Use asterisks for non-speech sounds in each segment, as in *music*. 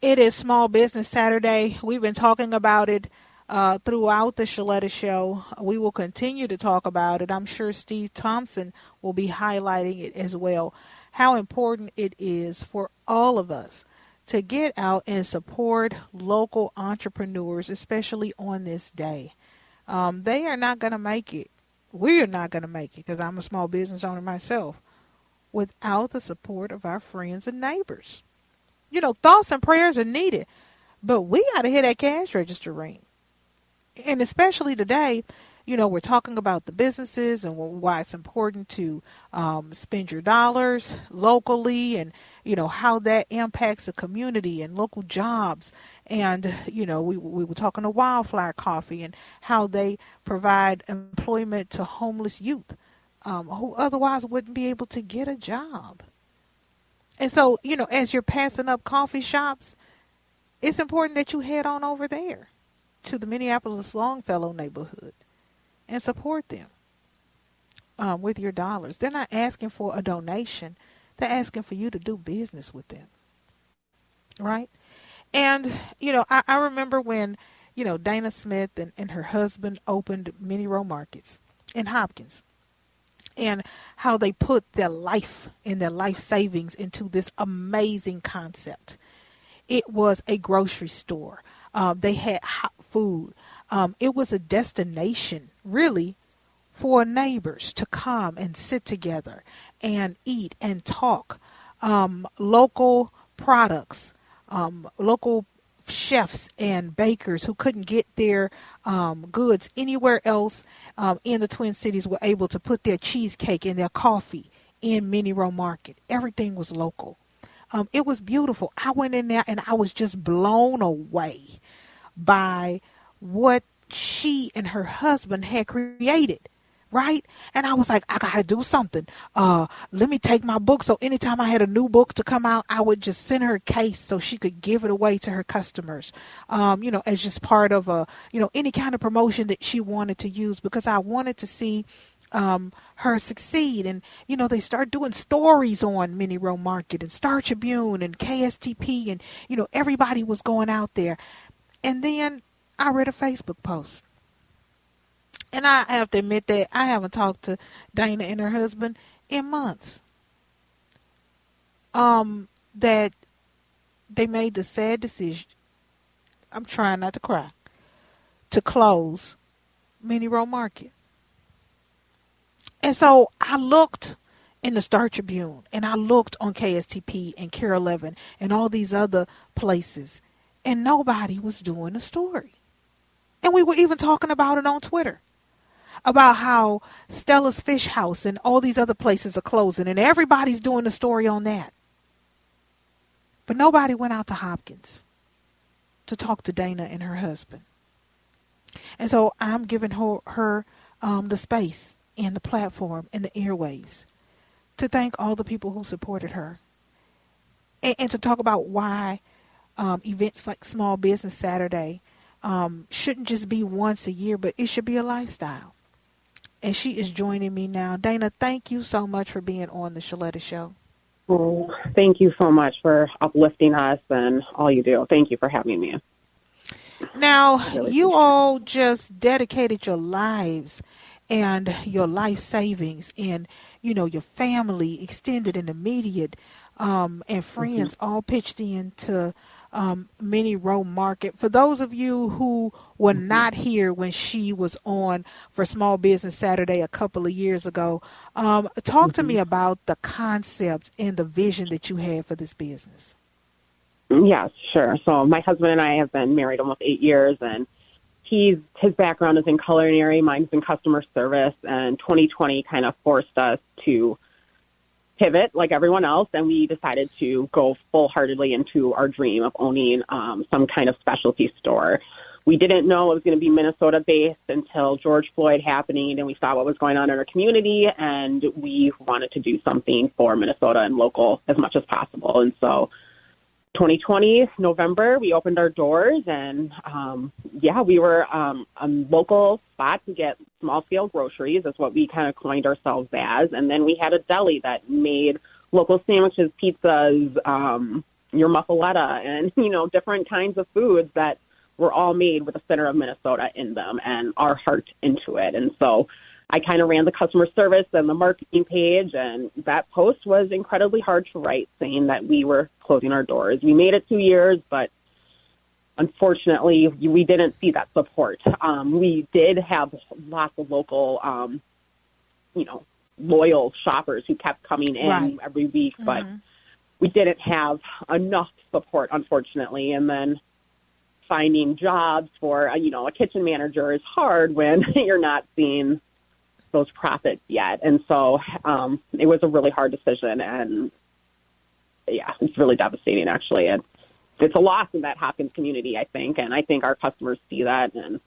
It is Small Business Saturday. We've been talking about it uh, throughout the Shaletta Show. We will continue to talk about it. I'm sure Steve Thompson will be highlighting it as well. How important it is for all of us to get out and support local entrepreneurs, especially on this day. Um, they are not going to make it. We are not going to make it because I'm a small business owner myself without the support of our friends and neighbors. You know, thoughts and prayers are needed, but we got to hear that cash register ring. And especially today, you know, we're talking about the businesses and why it's important to um, spend your dollars locally and, you know, how that impacts the community and local jobs. And, you know, we, we were talking to Wildflower Coffee and how they provide employment to homeless youth um, who otherwise wouldn't be able to get a job. And so, you know, as you're passing up coffee shops, it's important that you head on over there to the Minneapolis Longfellow neighborhood and support them um, with your dollars. They're not asking for a donation, they're asking for you to do business with them. Right? And, you know, I, I remember when, you know, Dana Smith and, and her husband opened Minnyrow Markets in Hopkins and how they put their life and their life savings into this amazing concept. It was a grocery store. Um, they had hot food. Um, it was a destination, really, for neighbors to come and sit together and eat and talk. Um, local products, um, local chefs and bakers who couldn't get their um, goods anywhere else um, in the Twin Cities were able to put their cheesecake and their coffee in Minnyrow Market. Everything was local. Um, it was beautiful. I went in there and I was just blown away by what she and her husband had created right? And I was like, I gotta do something. Uh, let me take my book. So anytime I had a new book to come out, I would just send her a case so she could give it away to her customers. Um, you know, as just part of a, you know, any kind of promotion that she wanted to use because I wanted to see um, her succeed. And, you know, they start doing stories on Minnyrow Market and Star Tribune and KSTP and, you know, everybody was going out there. And then I read a Facebook post and I have to admit that I haven't talked to Dana and her husband in months. Um, that they made the sad decision. I'm trying not to cry. To close Minnyrow Market. And so I looked in the Star Tribune and I looked on KSTP and KARE 11 and all these other places and nobody was doing a story. And we were even talking about it on Twitter about how Stella's Fish House and all these other places are closing, and everybody's doing a story on that. But nobody went out to Hopkins to talk to Dana and her husband. And so I'm giving her, her um, the space and the platform and the airwaves to thank all the people who supported her and, and to talk about why um, events like Small Business Saturday um, shouldn't just be once a year, but it should be a lifestyle and she is joining me now. Dana, thank you so much for being on the Shaletta Show. Oh, thank you so much for uplifting us and all you do. Thank you for having me. Now, you all just dedicated your lives and your life savings and, you know, your family, extended and immediate, um, and friends mm-hmm. all pitched in to um, Minnyrow Market. For those of you who were mm-hmm. not here when she was on for Small Business Saturday a couple of years ago, um, talk mm-hmm. to me about the concept and the vision that you had for this business. Yes, sure. So my husband and I have been married almost eight years, and he's his background is in culinary, mine's in customer service, and 2020 kind of forced us to pivot like everyone else, and we decided to go full heartedly into our dream of owning um, some kind of specialty store. We didn't know it was going to be Minnesota based until George Floyd happening, and we saw what was going on in our community, and we wanted to do something for Minnesota and local as much as possible. And so 2020 November, we opened our doors, and um, yeah, we were um, a local spot to get small scale groceries. That's what we kind of coined ourselves as. And then we had a deli that made local sandwiches, pizzas, um, your muffaletta, and *laughs* you know different kinds of foods that were all made with the center of Minnesota in them and our heart into it. And so I kind of ran the customer service and the marketing page, and that post was incredibly hard to write, saying that we were closing our doors. We made it two years, but unfortunately, we didn't see that support. Um, we did have lots of local, um, you know, loyal shoppers who kept coming in right. every week, but mm-hmm. we didn't have enough support, unfortunately. And then finding jobs for, you know, a kitchen manager is hard when *laughs* you're not seeing those profits yet. And so um, it was a really hard decision. And yeah, it's really devastating, actually. And it's a loss in that Hopkins community, I think. And I think our customers see that. And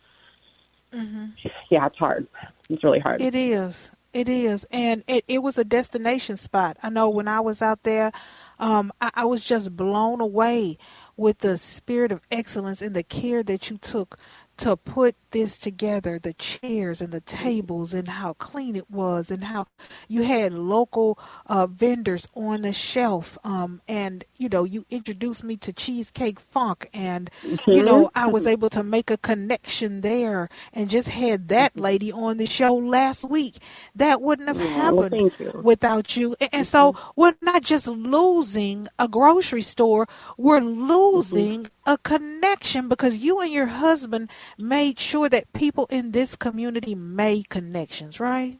mm-hmm. yeah, it's hard. It's really hard. It is. It is. And it, it was a destination spot. I know when I was out there, um, I, I was just blown away with the spirit of excellence and the care that you took to put this together the chairs and the tables and how clean it was and how you had local uh, vendors on the shelf um, and you know you introduced me to cheesecake funk and mm-hmm. you know i was able to make a connection there and just had that mm-hmm. lady on the show last week that wouldn't have yeah, happened well, without you and, and so mm-hmm. we're not just losing a grocery store we're losing mm-hmm a connection because you and your husband made sure that people in this community made connections, right?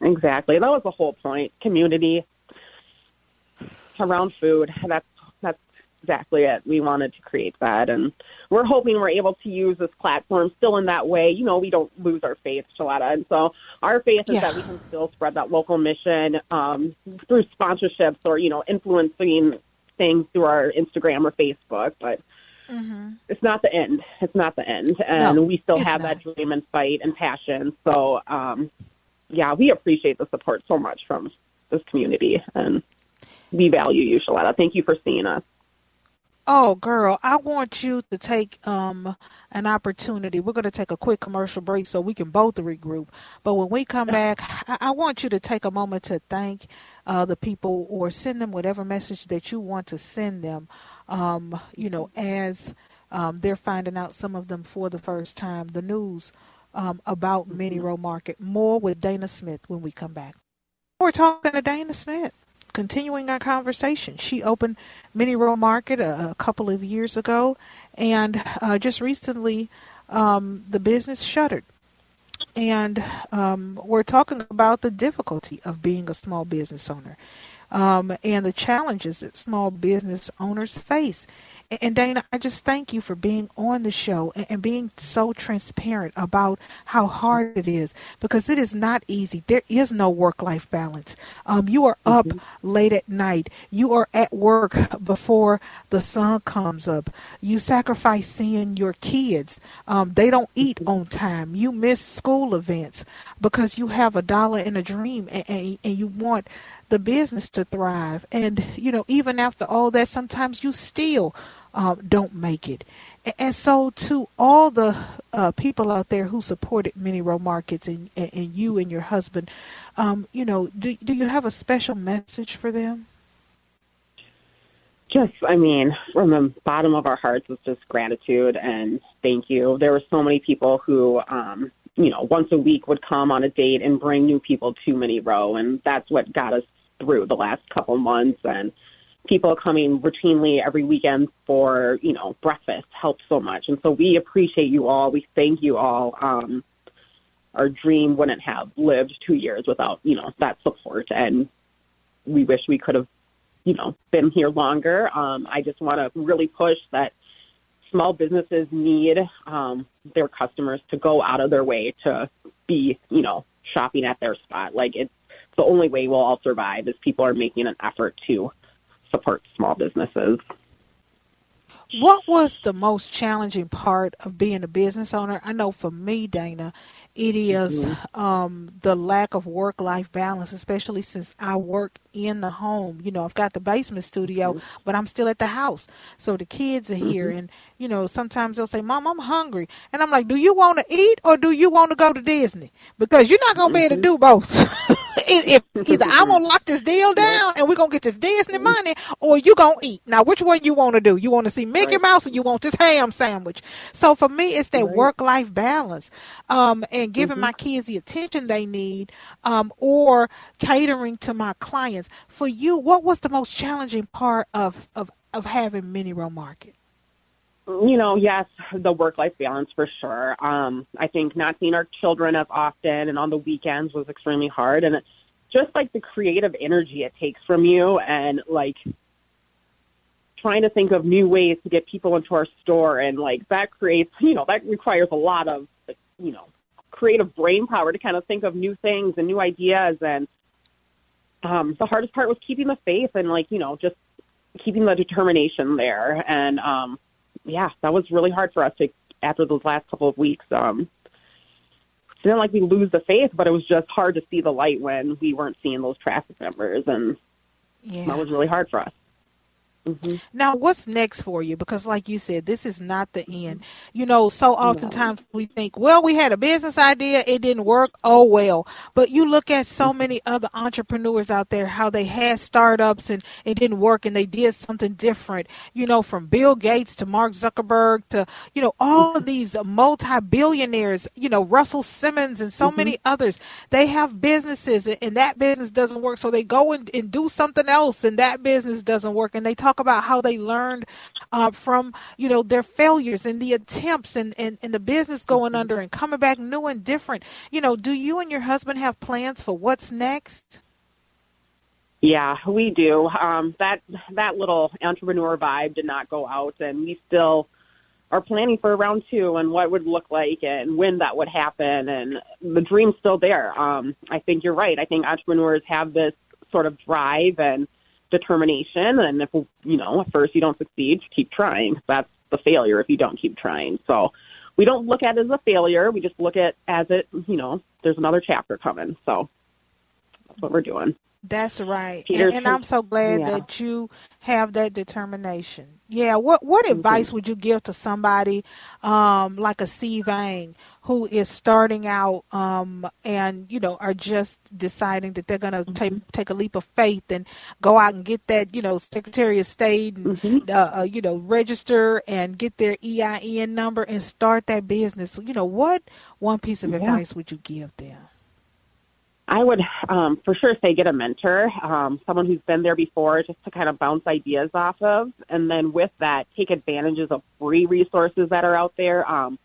Exactly. That was the whole point. Community around food. That's that's exactly it. We wanted to create that and we're hoping we're able to use this platform still in that way. You know, we don't lose our faith, Shaletta. And so our faith is yeah. that we can still spread that local mission um, through sponsorships or, you know, influencing things through our Instagram or Facebook, but mm-hmm. it's not the end. It's not the end, and no, we still have not. that dream and fight and passion. So, um, yeah, we appreciate the support so much from this community, and we value you, Shaletta. Thank you for seeing us. Oh, girl, I want you to take um, an opportunity. We're going to take a quick commercial break so we can both regroup. But when we come back, I, I want you to take a moment to thank uh, the people or send them whatever message that you want to send them, um, you know, as um, they're finding out some of them for the first time. The news um, about Minnyrow Market. More with Dana Smith when we come back. We're talking to Dana Smith continuing our conversation. She opened Minnyrow Market a, a couple of years ago, and uh, just recently um, the business shuttered. And um, we're talking about the difficulty of being a small business owner um, and the challenges that small business owners face and Dana, I just thank you for being on the show and being so transparent about how hard it is because it is not easy. There is no work life balance. Um, you are up mm-hmm. late at night. You are at work before the sun comes up. You sacrifice seeing your kids. Um, they don't eat mm-hmm. on time. You miss school events because you have a dollar and a dream and, and, and you want the business to thrive. And, you know, even after all that, sometimes you still uh, don't make it. And so, to all the uh, people out there who supported Minnyrow Markets and, and, you and your husband, um, you know, do, do you have a special message for them? Just, I mean, from the bottom of our hearts, it's just gratitude and thank you. There were so many people who, um, you know, once a week would come on a date and bring new people to Minnyrow, and that's what got us through the last couple months. And people coming routinely every weekend for, you know, breakfast helps so much. And so we appreciate you all. We thank you all. Um, our dream wouldn't have lived two years without, you know, that support. And we wish we could have, you know, been here longer. Um, I just want to really push that small businesses need um, their customers to go out of their way to be, you know, shopping at their spot. Like it's the only way we'll all survive is people are making an effort to support small businesses. What was the most challenging part of being a business owner? I know for me, Dana, it is, mm-hmm. um, the lack of work life balance, especially since I work in the home. You know, I've got the basement studio, mm-hmm. but I'm still at the house. So the kids are here, mm-hmm. and, you know, sometimes they'll say, Mom, I'm hungry. And I'm like, Do you want to eat or do you want to go to Disney? Because you're not going to be able to mm-hmm. do both. *laughs* if either I'm gonna lock this deal down and we're gonna get this Disney money, or you gonna eat. Now, which one you want to do? You want to see Mickey right. Mouse, or you want this ham sandwich? So for me, it's that right. work life balance, um, and giving mm-hmm. my kids the attention they need, um, or catering to my clients. For you, what was the most challenging part of of of having Minnyrow Market? You know, yes, the work life balance for sure. Um, I think not seeing our children as often and on the weekends was extremely hard. And just like the creative energy it takes from you and like trying to think of new ways to get people into our store and like that creates, you know, that requires a lot of, you know, creative brain power to kind of think of new things and new ideas. And um, the hardest part was keeping the faith and like, you know, just keeping the determination there. And, um, yeah, that was really hard for us to after those last couple of weeks. Um, it didn't like we lose the faith, but it was just hard to see the light when we weren't seeing those traffic numbers, and yeah. that was really hard for us. Mm-hmm. Now, what's next for you? Because, like you said, this is not the end. You know, so oftentimes no. we think, well, we had a business idea, it didn't work. Oh, well. But you look at so many other entrepreneurs out there, how they had startups and it didn't work and they did something different. You know, from Bill Gates to Mark Zuckerberg to, you know, all of these multi billionaires, you know, Russell Simmons and so mm-hmm. many others. They have businesses and that business doesn't work. So they go and, and do something else and that business doesn't work. And they talk talk about how they learned uh, from you know their failures and the attempts and, and, and the business going mm-hmm. under and coming back new and different. You know, do you and your husband have plans for what's next? Yeah, we do. Um, that that little entrepreneur vibe did not go out, and we still are planning for round two and what would look like and when that would happen. And the dream's still there. Um, I think you're right. I think entrepreneurs have this sort of drive and determination. And if, you know, at first you don't succeed, keep trying. That's the failure if you don't keep trying. So we don't look at it as a failure. We just look at as it, you know, there's another chapter coming. So that's what we're doing. That's right. And, and, I'm so glad yeah. that you have that determination. Yeah. What what mm-hmm. advice would you give to somebody um, like a C Vang who is starting out um, and you know are just deciding that they're going to mm-hmm. take take a leap of faith and go out and get that you know Secretary of State and mm-hmm. uh, uh, you know register and get their EIN number and start that business. You know what one piece of yeah. advice would you give them? I would um, for sure say get a mentor, um, someone who's been there before, just to kind of bounce ideas off of, and then with that, take advantages of free resources that are out there. Um,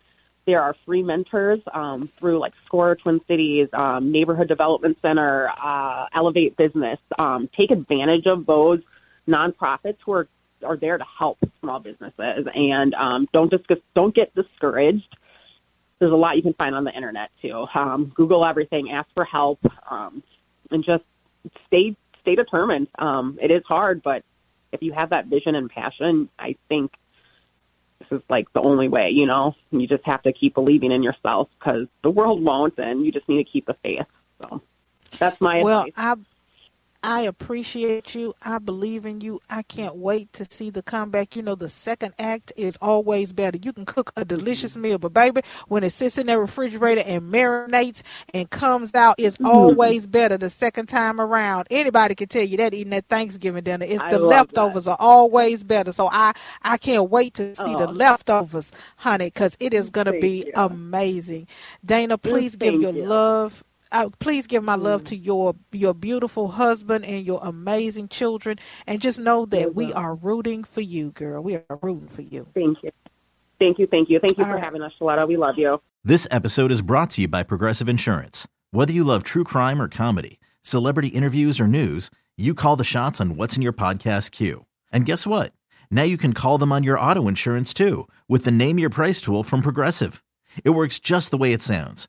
there are free mentors um, through like SCORE Twin Cities, um, Neighborhood Development Center, uh, Elevate Business. Um, take advantage of those nonprofits who are are there to help small businesses, and um, don't just don't get discouraged there's a lot you can find on the internet too. Um, Google everything, ask for help, um, and just stay stay determined. Um, it is hard, but if you have that vision and passion, I think this is like the only way. You know, you just have to keep believing in yourself because the world won't, and you just need to keep the faith. So that's my well, advice. I I appreciate you. I believe in you. I can't wait to see the comeback. You know, the second act is always better. You can cook a delicious mm-hmm. meal, but baby, when it sits in the refrigerator and marinates and comes out, it's mm-hmm. always better the second time around. Anybody can tell you that eating that Thanksgiving dinner. It's the leftovers that. are always better. So I I can't wait to see oh. the leftovers, honey, because it is gonna Thank be you. amazing. Dana, please Thank give your you. love uh, please give my love to your your beautiful husband and your amazing children, and just know that we are rooting for you, girl. We are rooting for you. Thank you. Thank you. Thank you. Thank you All for right. having us, Shaletta. We love you. This episode is brought to you by Progressive Insurance. Whether you love true crime or comedy, celebrity interviews or news, you call the shots on what's in your podcast queue. And guess what? Now you can call them on your auto insurance too with the Name Your Price tool from Progressive. It works just the way it sounds.